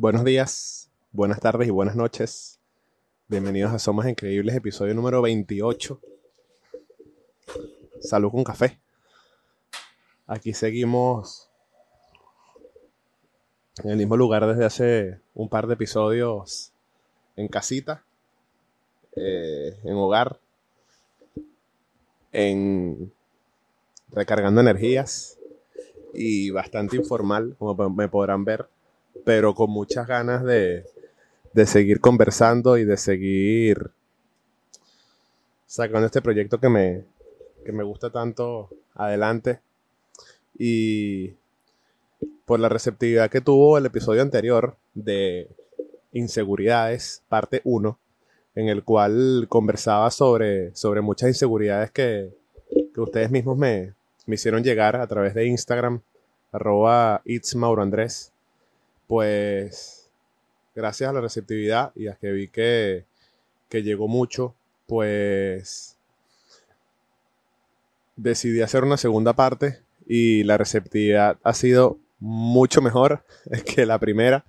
Buenos días, buenas tardes y buenas noches. Bienvenidos a Somos Increíbles, episodio número 28. Salud con café. Aquí seguimos en el mismo lugar desde hace un par de episodios en casita, eh, en hogar, en recargando energías y bastante informal, como me podrán ver pero con muchas ganas de, seguir conversando y de seguir sacando este proyecto que me, que me gusta tanto adelante. Y por la receptividad que tuvo el episodio anterior de Inseguridades, parte 1, en el cual conversaba sobre, sobre muchas inseguridades que, que ustedes mismos me, me, hicieron llegar a través de Instagram, arroba It's pues gracias a la receptividad y a que vi que, llegó mucho, pues decidí hacer una segunda parte y la receptividad ha sido mucho mejor que la primera,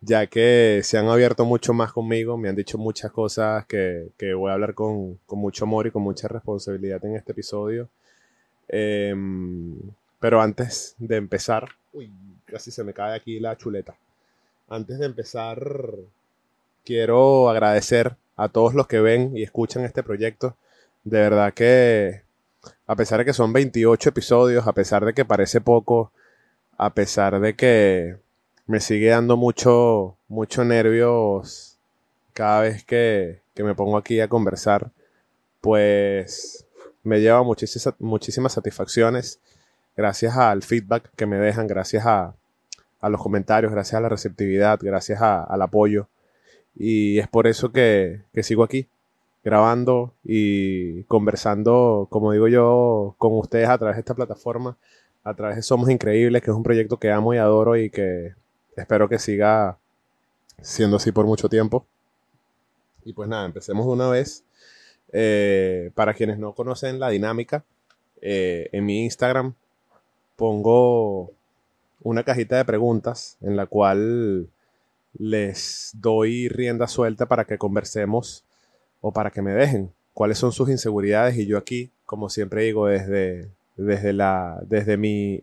ya que se han abierto mucho más conmigo, me han dicho muchas cosas que, voy a hablar con, mucho amor y con mucha responsabilidad en este episodio. Em, pero antes de empezar, casi se me cae aquí la chuleta. Antes de empezar, quiero agradecer a todos los que ven y escuchan este proyecto. De verdad que, a pesar de que son 28 episodios, a pesar de que parece poco, a pesar de que me sigue dando mucho, mucho nervios cada vez que, que me pongo aquí a conversar, pues me lleva muchísimas, muchísimas satisfacciones gracias al feedback que me dejan, gracias a, los comentarios, gracias a la receptividad, gracias al apoyo. Y es por eso que, sigo aquí, grabando y conversando, como digo yo, con ustedes a través de esta plataforma, a través de Somos Increíbles, que es un proyecto que amo y adoro y que espero que siga siendo así por mucho tiempo. Y pues nada, empecemos de una vez. Eh, para quienes no conocen la dinámica, eh, en mi Instagram pongo una cajita de preguntas en la cual les doy rienda suelta para que conversemos o para que me dejen cuáles son sus inseguridades y yo aquí, como siempre digo, desde, desde, la, desde mi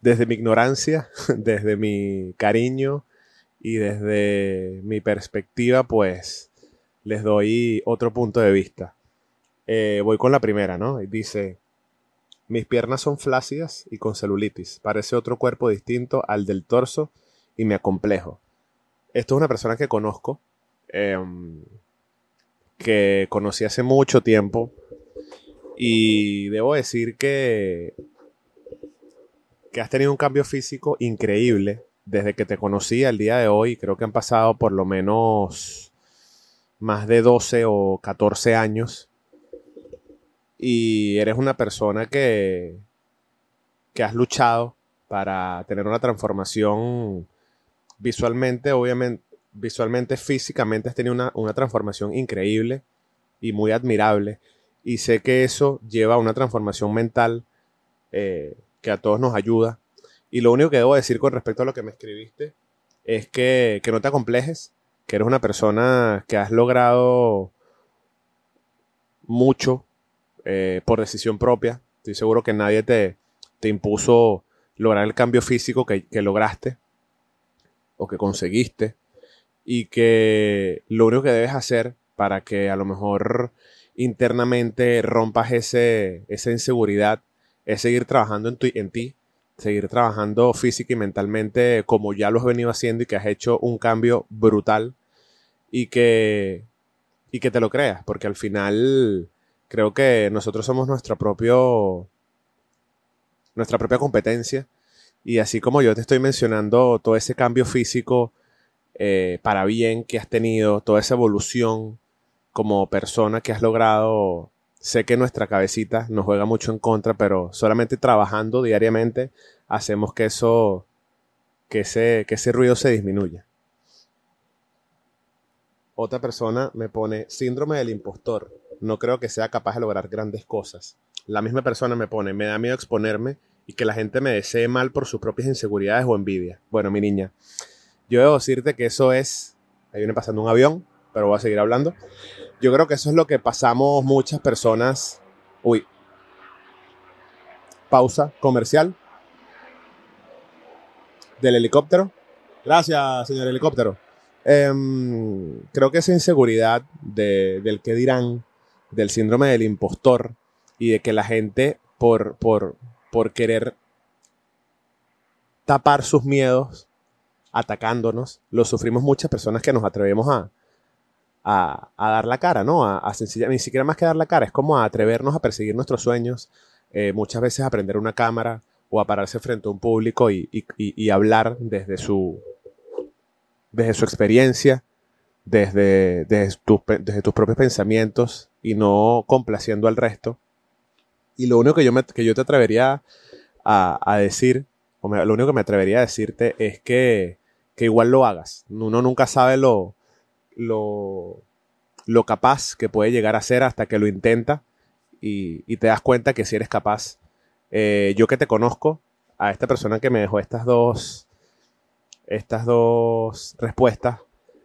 desde mi ignorancia, desde mi cariño y desde mi perspectiva, pues les doy otro punto de vista. Eh, voy con la primera, ¿no? Dice, mis piernas son flácidas y con celulitis. Parece otro cuerpo distinto al del torso y me acomplejo. Esto es una persona que conozco, em, que conocí hace mucho tiempo y debo decir que, que has tenido un cambio físico increíble desde que te conocí al día de hoy. Creo que han pasado por lo menos más de 12 o 14 años y eres una persona que, que has luchado para tener una transformación visualmente, obviamente, visualmente, físicamente has tenido una, transformación increíble y muy admirable. Y sé que eso lleva a una transformación mental eh, que a todos nos ayuda. Y lo único que debo decir con respecto a lo que me escribiste es que, que no te acomplejes, que eres una persona que has logrado mucho eh, por decisión propia. Estoy seguro que nadie te, te impuso lograr el cambio físico que, lograste o que conseguiste y que lo único que debes hacer para que a lo mejor internamente rompas ese, esa inseguridad es seguir trabajando en, tu, en ti, seguir trabajando física y mentalmente como ya lo has venido haciendo y que has hecho un cambio brutal y que, y que te lo creas, porque al final Creo que nosotros somos nuestro propio, nuestra propia competencia. Y así como yo te estoy mencionando todo ese cambio físico eh, para bien que has tenido, toda esa evolución como persona que has logrado, sé que nuestra cabecita nos juega mucho en contra, pero solamente trabajando diariamente hacemos que eso, que ese, que ese ruido se disminuya. Otra persona me pone síndrome del impostor no creo que sea capaz de lograr grandes cosas. La misma persona me pone, me da miedo exponerme y que la gente me desee mal por sus propias inseguridades o envidia. Bueno, mi niña, yo debo decirte que eso es, ahí viene pasando un avión, pero voy a seguir hablando. Yo creo que eso es lo que pasamos muchas personas. Uy. Pausa comercial del helicóptero. Gracias, señor helicóptero. Em, creo que esa inseguridad del que dirán, del síndrome del impostor y de que la gente por, por, por querer tapar sus miedos atacándonos, lo sufrimos muchas personas que nos atrevemos a, a, dar la cara, ¿no? A, a ni siquiera más que dar la cara, es como a atrevernos a perseguir nuestros sueños, eh, muchas veces a prender una cámara o a pararse frente a un público y, y, hablar desde su, desde su experiencia, desde, desde, desde, tus propios pensamientos y no complaciendo al resto. Y lo único que yo, me, que yo te atrevería a, a decir, o lo único que me atrevería a decirte es que, que igual lo hagas. Uno nunca sabe lo, lo, lo capaz que puede llegar a ser hasta que lo intenta y, te das cuenta que si eres capaz. Eh, yo que te conozco, a esta persona que me dejó estas dos, estas dos respuestas,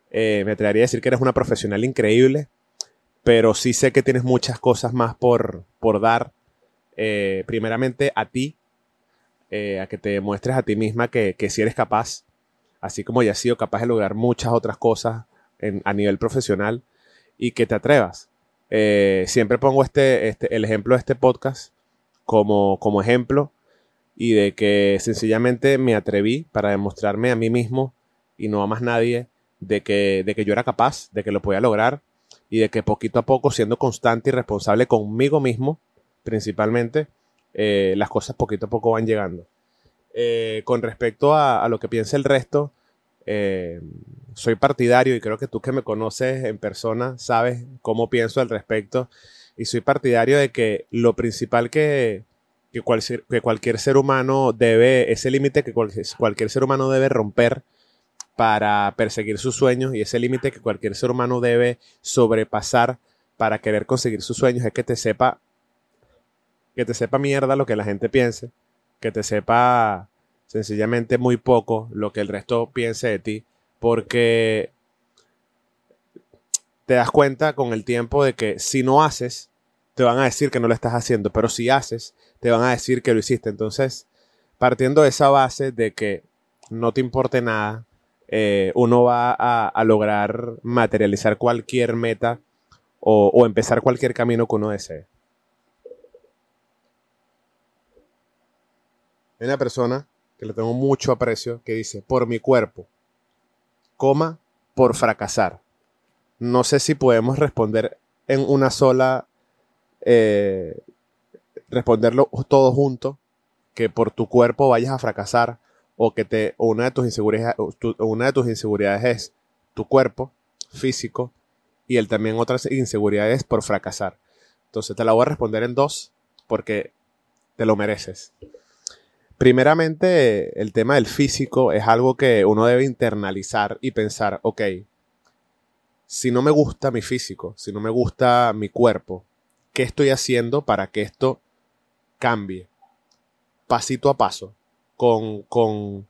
eh, me atrevería a decir que eres una profesional increíble, pero sí sé que tienes muchas cosas más por, por dar, eh, primeramente a ti, a que te demuestres a ti misma que, que si eres capaz, así como ya has sido capaz de lograr muchas otras cosas a nivel profesional y que te atrevas. Eh, siempre pongo este, este, el ejemplo de este podcast como, como ejemplo y de que sencillamente me atreví para demostrarme a mí mismo y no a más nadie de que, de que yo era capaz, de que lo podía lograr y de que poquito a poco, siendo constante y responsable conmigo mismo, principalmente, eh, las cosas poquito a poco van llegando. Eh, con respecto a, lo que piensa el resto, eh, soy partidario y creo que tú que me conoces en persona sabes cómo pienso al respecto y soy partidario de que lo principal que, que, cualquier ser humano debe, ese límite que cualquier ser humano debe romper para perseguir sus sueños y ese límite que cualquier ser humano debe sobrepasar para querer conseguir sus sueños es que te sepa que te sepa mierda lo que la gente piense, que te sepa sencillamente muy poco lo que el resto piense de ti, porque te das cuenta con el tiempo de que si no haces, te van a decir que no lo estás haciendo, pero si haces, te van a decir que lo hiciste. Entonces, partiendo de esa base de que no te importe nada, eh, uno va a, lograr materializar cualquier meta o, empezar cualquier camino que uno desee. Hay una persona que le tengo mucho aprecio, que dice, por mi cuerpo, coma, por fracasar. No sé si podemos responder en una sola, eh, responderlo todo junto, que por tu cuerpo vayas a fracasar, o que te, una de tus inseguridades, una de tus inseguridades es tu cuerpo físico, y él también otras inseguridades por fracasar. Entonces te la voy a responder en dos, porque te lo mereces. Primeramente, el tema del físico es algo que uno debe internalizar y pensar, ok, si no me gusta mi físico, si no me gusta mi cuerpo, ¿qué estoy haciendo para que esto cambie? Pasito a paso, con, con,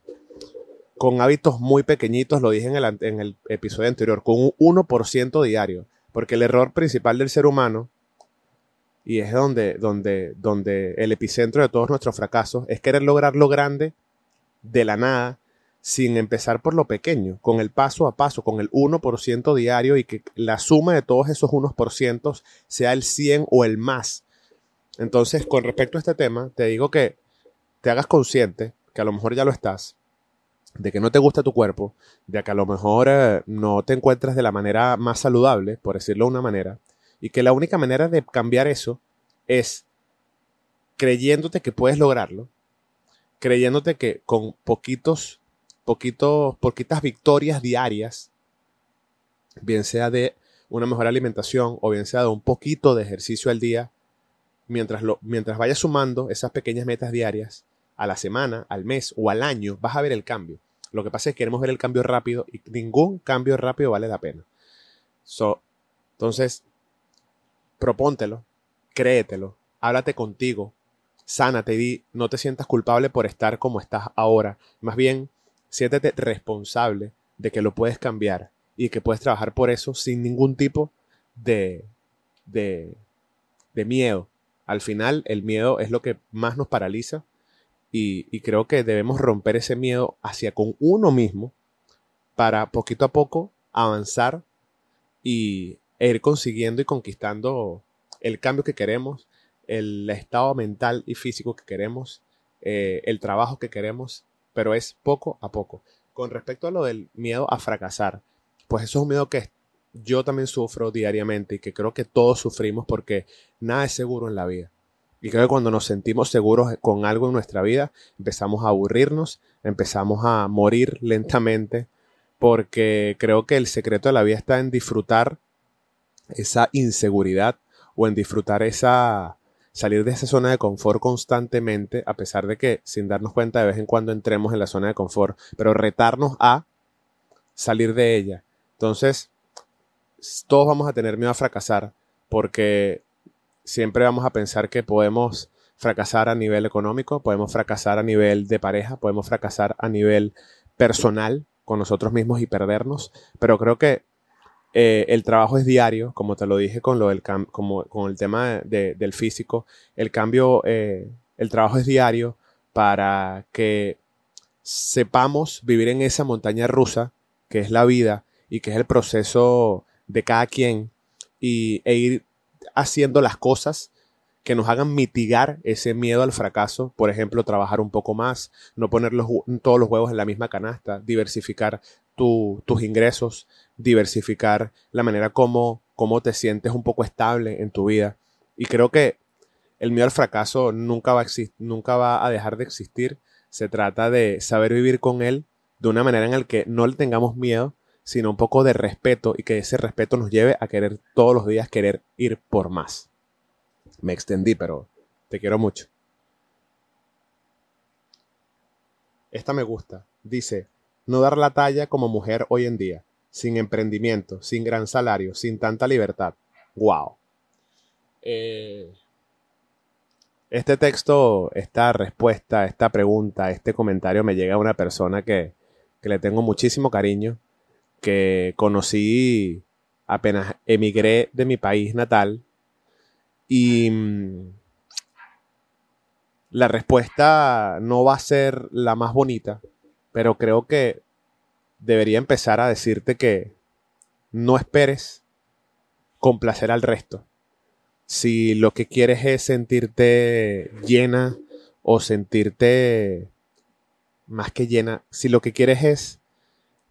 con hábitos muy pequeñitos, lo dije en el, en el episodio anterior, con un 1% diario, porque el error principal del ser humano y es donde, donde, donde el epicentro de todos nuestros fracasos es querer lograr lo grande de la nada sin empezar por lo pequeño, con el paso a paso, con el 1% diario y que la suma de todos esos 1% sea el 100 o el más. Entonces, con respecto a este tema, te digo que te hagas consciente, que a lo mejor ya lo estás, de que no te gusta tu cuerpo, de que a lo mejor eh, no te encuentras de la manera más saludable, por decirlo de una manera, y que la única manera de cambiar eso es creyéndote que puedes lograrlo, creyéndote que con poquitos, poquitos, poquitas victorias diarias, bien sea de una mejor alimentación o bien sea de un poquito de ejercicio al día, mientras, lo, mientras vayas sumando esas pequeñas metas diarias a la semana, al mes o al año, vas a ver el cambio. Lo que pasa es que queremos ver el cambio rápido y ningún cambio rápido vale la pena. So, entonces, propóntelo, créetelo, háblate contigo, sánate y no te sientas culpable por estar como estás ahora. Más bien, siéntete responsable de que lo puedes cambiar y que puedes trabajar por eso sin ningún tipo de, de, de miedo. Al final, el miedo es lo que más nos paraliza y, creo que debemos romper ese miedo hacia con uno mismo para poquito a poco avanzar y ir consiguiendo y conquistando el cambio que queremos, el estado mental y físico que queremos, eh, el trabajo que queremos, pero es poco a poco. Con respecto a lo del miedo a fracasar, pues eso es un miedo que yo también sufro diariamente y que creo que todos sufrimos porque nada es seguro en la vida. Y creo que cuando nos sentimos seguros con algo en nuestra vida, empezamos a aburrirnos, empezamos a morir lentamente, porque creo que el secreto de la vida está en disfrutar esa inseguridad o en disfrutar esa salir de esa zona de confort constantemente, a pesar de que sin darnos cuenta de vez en cuando entremos en la zona de confort, pero retarnos a salir de ella. Entonces, todos vamos a tener miedo a fracasar porque siempre vamos a pensar que podemos fracasar a nivel económico, podemos fracasar a nivel de pareja, podemos fracasar a nivel personal con nosotros mismos y perdernos, pero creo que eh, el trabajo es diario, como te lo dije con, lo del como, con el tema del físico. El cambio, eh, el trabajo es diario para que sepamos vivir en esa montaña rusa que es la vida y que es el proceso de cada quien y, e ir haciendo las cosas que nos hagan mitigar ese miedo al fracaso. Por ejemplo, trabajar un poco más, no poner todos los huevos en la misma canasta, diversificar tus ingresos, diversificar la manera como, como te sientes un poco estable en tu vida. Y creo que el miedo al fracaso nunca va, a nunca va a dejar de existir. Se trata de saber vivir con él de una manera en la que no le tengamos miedo, sino un poco de respeto y que ese respeto nos lleve a querer todos los días querer ir por más. Me extendí, pero te quiero mucho. Esta me gusta. Dice, no dar la talla como mujer hoy en día sin emprendimiento, sin gran salario, sin tanta libertad. ¡Wow! Eh, este texto, esta respuesta, esta pregunta, este comentario me llega a una persona que, que le tengo muchísimo cariño, que conocí apenas emigré de mi país natal y mm, la respuesta no va a ser la más bonita, pero creo que debería empezar a decirte que no esperes complacer al resto. Si lo que quieres es sentirte llena o sentirte más que llena, si lo que quieres es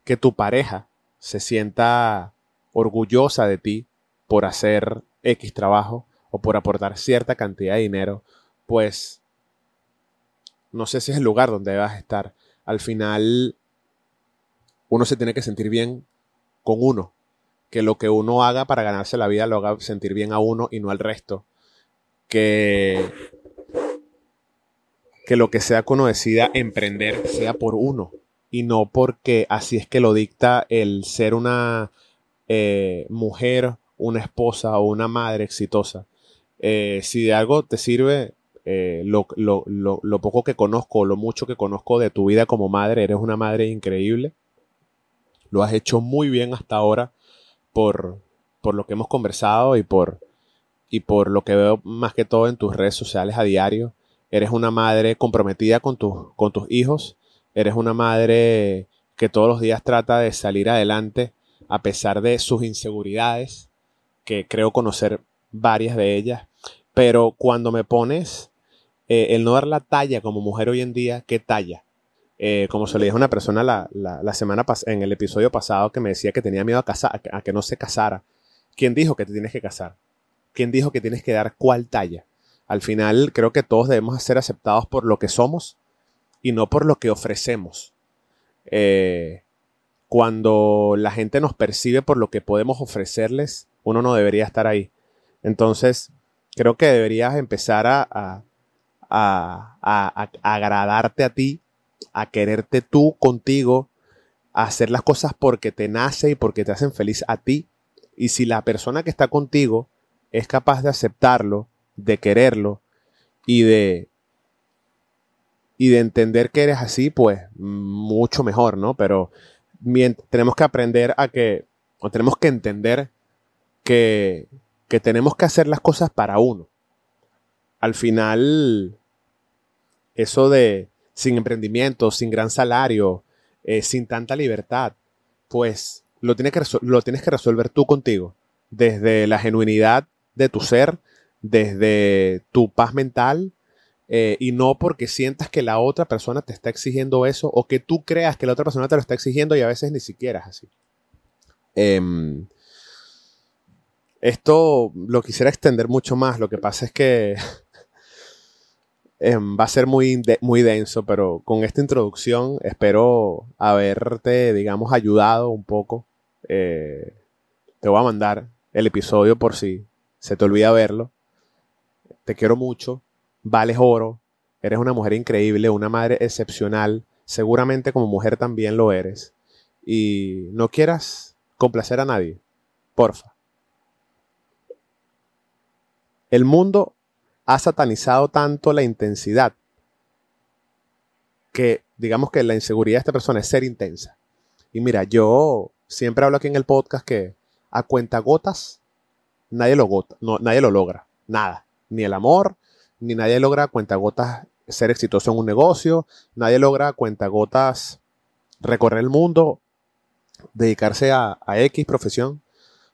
que tu pareja se sienta orgullosa de ti por hacer X trabajo o por aportar cierta cantidad de dinero, pues no sé si es el lugar donde a estar. Al final uno se tiene que sentir bien con uno. Que lo que uno haga para ganarse la vida lo haga sentir bien a uno y no al resto. Que, que lo que sea que uno decida emprender sea por uno y no porque así es que lo dicta el ser una eh, mujer, una esposa o una madre exitosa. Eh, si de algo te sirve eh, lo, lo, poco que conozco, lo mucho que conozco de tu vida como madre, eres una madre increíble. Lo has hecho muy bien hasta ahora por, por lo que hemos conversado y por, y por lo que veo más que todo en tus redes sociales a diario. Eres una madre comprometida con, con tus hijos. Eres una madre que todos los días trata de salir adelante a pesar de sus inseguridades, que creo conocer varias de ellas. Pero cuando me pones eh, el no dar la talla como mujer hoy en día, ¿qué talla? Eh, como se le dijo a una persona la, la, semana en el episodio pasado que me decía que tenía miedo a, casar, a que no se casara. ¿Quién dijo que te tienes que casar? ¿Quién dijo que tienes que dar cuál talla? Al final creo que todos debemos ser aceptados por lo que somos y no por lo que ofrecemos. Eh, cuando la gente nos percibe por lo que podemos ofrecerles, uno no debería estar ahí. Entonces, creo que deberías empezar a, a, a, a agradarte a ti a quererte tú contigo, a hacer las cosas porque te nace y porque te hacen feliz a ti. Y si la persona que está contigo es capaz de aceptarlo, de quererlo y de y de entender que eres así, pues mucho mejor, ¿no? Pero tenemos que aprender a que, o tenemos que entender que, que tenemos que hacer las cosas para uno. Al final, eso de sin emprendimiento, sin gran salario, eh, sin tanta libertad, pues lo tienes, que lo tienes que resolver tú contigo, desde la genuinidad de tu ser, desde tu paz mental, eh, y no porque sientas que la otra persona te está exigiendo eso o que tú creas que la otra persona te lo está exigiendo y a veces ni siquiera es así. Em, esto lo quisiera extender mucho más, lo que pasa es que em, va a ser muy, muy denso, pero con esta introducción espero haberte, digamos, ayudado un poco. Eh, te voy a mandar el episodio por si se te olvida verlo. Te quiero mucho, vales oro, eres una mujer increíble, una madre excepcional, seguramente como mujer también lo eres. Y no quieras complacer a nadie, porfa. El mundo ha satanizado tanto la intensidad que digamos que la inseguridad de esta persona es ser intensa. Y mira, yo siempre hablo aquí en el podcast que a cuentagotas nadie lo, nadie lo logra, nada. Ni el amor, ni nadie logra cuentagotas ser exitoso en un negocio, nadie logra cuentagotas recorrer el mundo, dedicarse a, X profesión.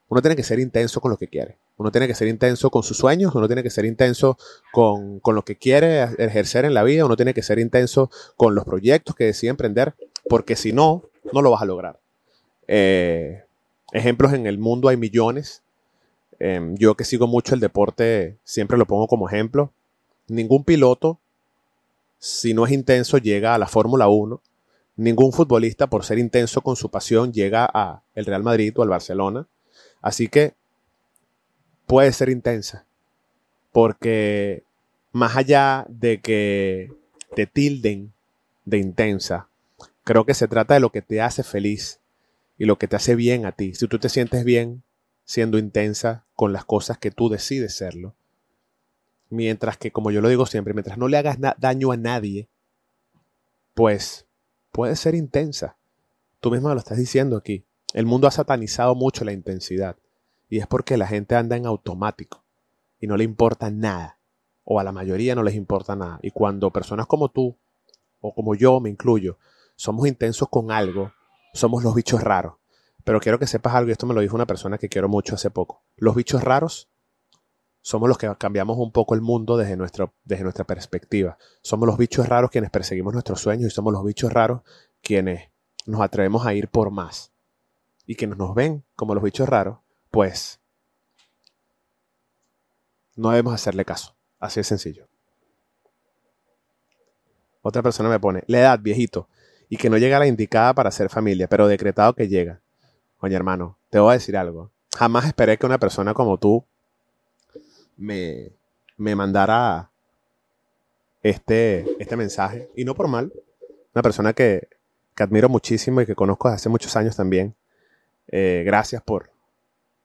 Uno tiene que ser intenso con lo que quiere. Uno tiene que ser intenso con sus sueños, uno tiene que ser intenso con, lo que quiere ejercer en la vida, uno tiene que ser intenso con los proyectos que decide emprender, porque si no, no lo vas a lograr. Eh, ejemplos en el mundo hay millones. Em, yo que sigo mucho el deporte, siempre lo pongo como ejemplo. Ningún piloto, si no es intenso, llega a la Fórmula 1. Ningún futbolista, por ser intenso con su pasión, llega a el Real Madrid o al Barcelona. Así que puede ser intensa. Porque más allá de que te tilden de intensa, creo que se trata de lo que te hace feliz y lo que te hace bien a ti. Si tú te sientes bien siendo intensa con las cosas que tú decides serlo, mientras que, como yo lo digo siempre, mientras no le hagas daño a nadie, pues puede ser intensa. Tú misma lo estás diciendo aquí. El mundo ha satanizado mucho la intensidad. Y es porque la gente anda en automático y no le importa nada. O a la mayoría no les importa nada. Y cuando personas como tú, o como yo me incluyo, somos intensos con algo, somos los bichos raros. Pero quiero que sepas algo, y esto me lo dijo una persona que quiero mucho hace poco. Los bichos raros somos los que cambiamos un poco el mundo desde, nuestro, desde nuestra perspectiva. Somos los bichos raros quienes perseguimos nuestros sueños y somos los bichos raros quienes nos atrevemos a ir por más. Y quienes nos ven como los bichos raros pues no debemos hacerle caso. Así de sencillo. Otra persona me pone, la edad, viejito, y que no llega la indicada para hacer familia, pero decretado que llega. Oye, hermano, te voy a decir algo. Jamás esperé que una persona como tú me, me mandara este, este mensaje. Y no por mal. Una persona que, que admiro muchísimo y que conozco desde hace muchos años también. Eh, gracias por,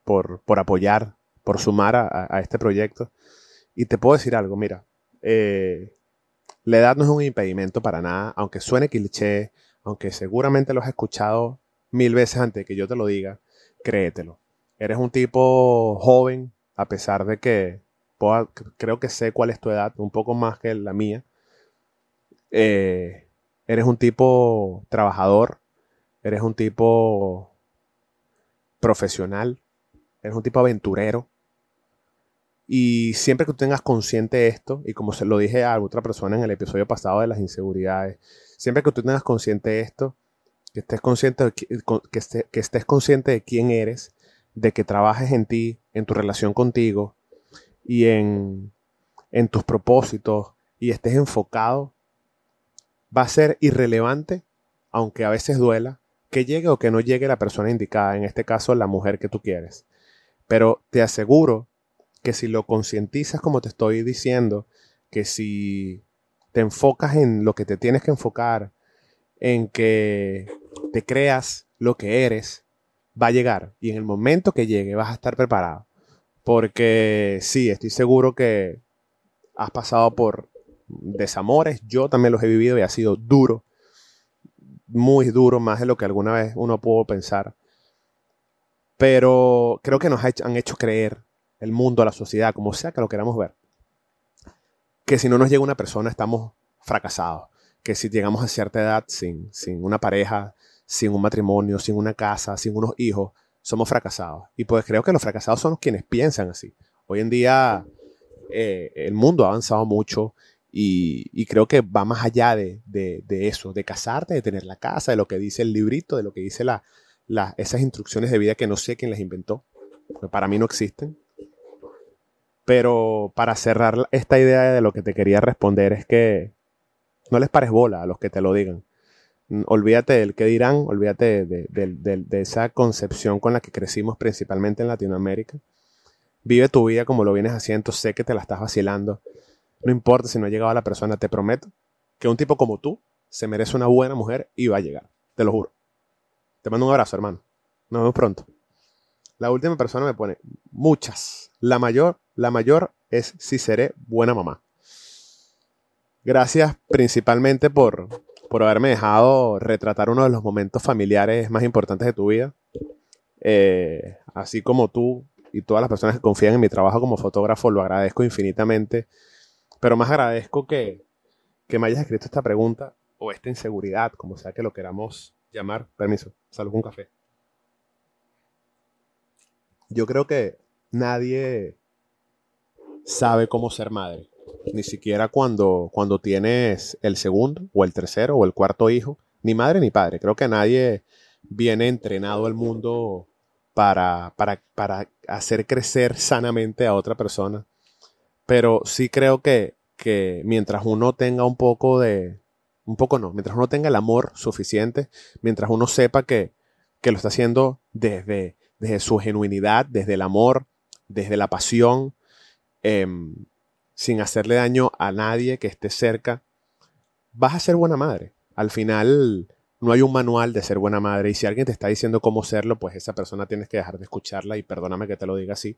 por, apoyar, por sumar a, este proyecto. Y te puedo decir algo, mira, eh, la edad no es un impedimento para nada, aunque suene cliché, aunque seguramente lo has escuchado mil veces antes de que yo te lo diga, créetelo. Eres un tipo joven, a pesar de que creo que sé cuál es tu edad, un poco más que la mía. Eh, eres un tipo trabajador, eres un tipo profesional, eres un tipo aventurero. Y siempre que tú tengas consciente esto, y como se lo dije a otra persona en el episodio pasado de las inseguridades, siempre que tú tengas consciente esto, que estés consciente de, que, que estés consciente de quién eres, de que trabajes en ti, en tu relación contigo y en, en tus propósitos y estés enfocado, va a ser irrelevante, aunque a veces duela, que llegue o que no llegue la persona indicada, en este caso la mujer que tú quieres. Pero te aseguro que si lo concientizas como te estoy diciendo, que si te enfocas en lo que te tienes que enfocar, en que te creas lo que eres, va a llegar. Y en el momento que llegue vas a estar preparado. Porque sí, estoy seguro que has pasado por desamores, yo también los he vivido y ha sido duro, muy duro, más de lo que alguna vez uno pudo pensar. Pero creo que nos han hecho creer el mundo, la sociedad, como sea que lo queramos ver, que si no nos llega una persona estamos fracasados, que si llegamos a cierta edad sin, sin una pareja, sin un matrimonio, sin una casa, sin unos hijos, somos fracasados. Y pues creo que los fracasados son quienes piensan así. Hoy en día eh, el mundo ha avanzado mucho y, creo que va más allá de, eso, de casarte, de tener la casa, de lo que dice el librito, de lo que dice la, esas instrucciones de vida que no sé quién las inventó. Para mí no existen. Pero para cerrar esta idea de lo que te quería responder es que no les pares bola a los que te lo digan. Olvídate del que dirán, olvídate de, esa concepción con la que crecimos principalmente en Latinoamérica Vive tu vida como lo vienes haciendo, sé que te la estás vacilando. No importa si no ha llegado la persona, te prometo que un tipo como tú se merece una buena mujer y va a llegar. Te lo juro. Te mando un abrazo, hermano. Nos vemos pronto. La última persona me pone muchas. La mayor, la mayor es si seré buena mamá. Gracias principalmente por, por haberme dejado retratar uno de los momentos familiares más importantes de tu vida. Eh, así como tú y todas las personas que confían en mi trabajo como fotógrafo, lo agradezco infinitamente. Pero más agradezco que, que me hayas escrito esta pregunta o esta inseguridad, como sea que lo queramos llamar. Permiso, salud un café. Yo creo que nadie sabe cómo ser madre. Ni siquiera cuando, cuando tienes el segundo o el tercero o el cuarto hijo. Ni madre ni padre. Creo que nadie viene entrenado al mundo para, para, hacer crecer sanamente a otra persona. Pero sí creo que, que mientras uno tenga un poco de, un poco no, mientras uno tenga el amor suficiente, mientras uno sepa que, que lo está haciendo desde, desde su genuinidad, desde el amor, desde la pasión, em, sin hacerle daño a nadie que esté cerca, vas a ser buena madre. Al final, no hay un manual de ser buena madre y si alguien te está diciendo cómo serlo, pues esa persona tienes que dejar de escucharla y perdóname que te lo diga así.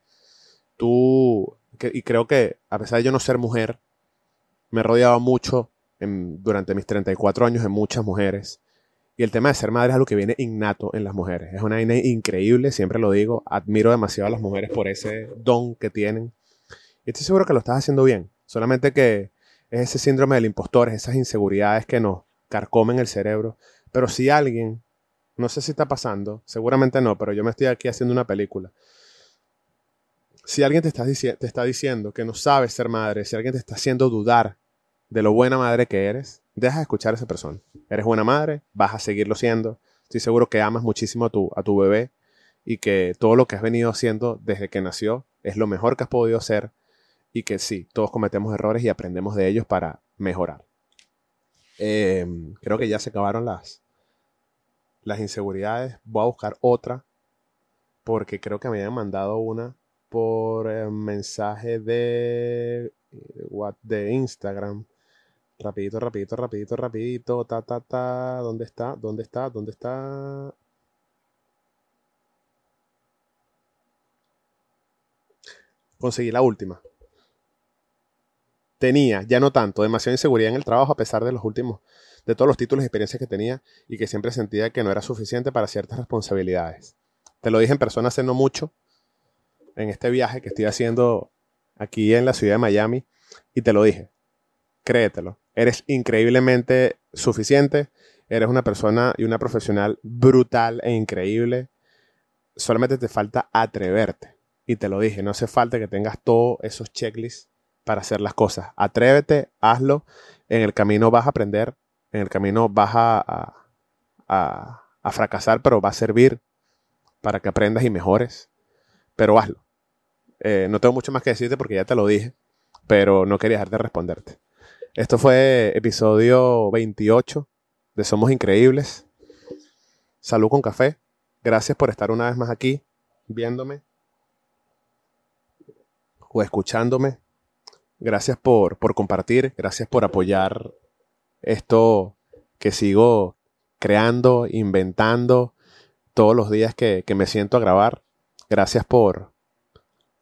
Tú, y creo que a pesar de yo no ser mujer, me he rodeado mucho durante mis 34 años de muchas mujeres. Y el tema de ser madre es algo que viene innato en las mujeres. Es una vaina increíble, siempre lo digo. Admiro demasiado a las mujeres por ese don que tienen. Estoy seguro que lo estás haciendo bien. Solamente que es ese síndrome del impostor, esas inseguridades que nos carcomen el cerebro, pero si alguien, no sé si está pasando, seguramente no, pero yo me estoy aquí haciendo una película. Si alguien te está, te está diciendo que no sabes ser madre, si alguien te está haciendo dudar de lo buena madre que eres, deja de escuchar a esa persona. Eres buena madre, vas a seguirlo siendo. Estoy seguro que amas muchísimo a tu, a tu bebé y que todo lo que has venido haciendo desde que nació es lo mejor que has podido hacer y que sí, todos cometemos errores y aprendemos de ellos para mejorar. Em, creo que ya se acabaron las, las inseguridades. Voy a buscar otra porque creo que me habían mandado una por eh, mensaje de, de Instagram. Rapidito, rapidito, rapidito, rapidito. Ta, ta, ta. ¿Dónde está? ¿Dónde está? ¿Dónde está? Conseguí la última. Tenía, ya no tanto, demasiada inseguridad en el trabajo a pesar de los últimos de todos los títulos y experiencias que tenía y que siempre sentía que no era suficiente para ciertas responsabilidades. Te lo dije en persona hace no mucho, en este viaje que estoy haciendo aquí en la ciudad de Miami, y te lo dije, créetelo, eres increíblemente suficiente, eres una persona y una profesional brutal e increíble, solamente te falta atreverte. Y te lo dije, no hace falta que tengas todos esos checklists para hacer las cosas. Atrévete, hazlo. En el camino vas a aprender en el camino vas a, a, fracasar, pero va a servir para que aprendas y mejores. Pero hazlo. Eh, no tengo mucho más que decirte porque ya te lo dije, pero no quería dejar de responderte. Esto fue episodio 28 de Somos Increíbles. Salud con café. Gracias por estar una vez más aquí, viéndome o escuchándome. Gracias por, por compartir, gracias por apoyar esto que sigo creando, inventando todos los días que, me siento a grabar. Gracias por,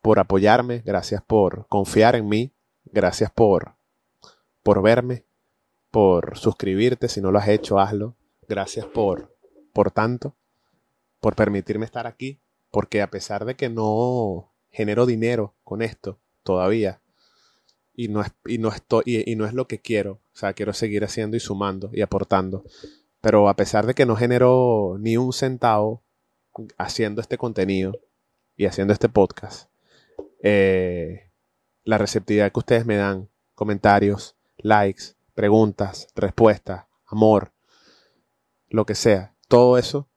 por apoyarme, gracias por confiar en mí, gracias por, por verme, por suscribirte. Si no lo has hecho, hazlo. Gracias por, por tanto, por permitirme estar aquí. Porque a pesar de que no genero dinero con esto todavía, y no es, y no estoy, y, no es lo que quiero. O sea, quiero seguir haciendo y sumando y aportando. Pero a pesar de que no genero ni un centavo haciendo este contenido y haciendo este podcast, eh, la receptividad que ustedes me dan, comentarios, likes, preguntas, respuestas, amor, lo que sea, todo eso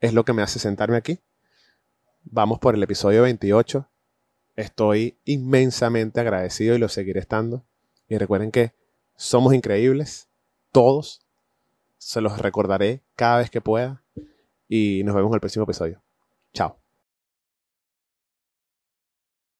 es lo que me hace sentarme aquí. Vamos por el episodio 28 Estoy inmensamente agradecido y lo seguiré estando. Y recuerden que somos increíbles, todos. Se los recordaré cada vez que pueda. Y nos vemos en el próximo episodio. Chao.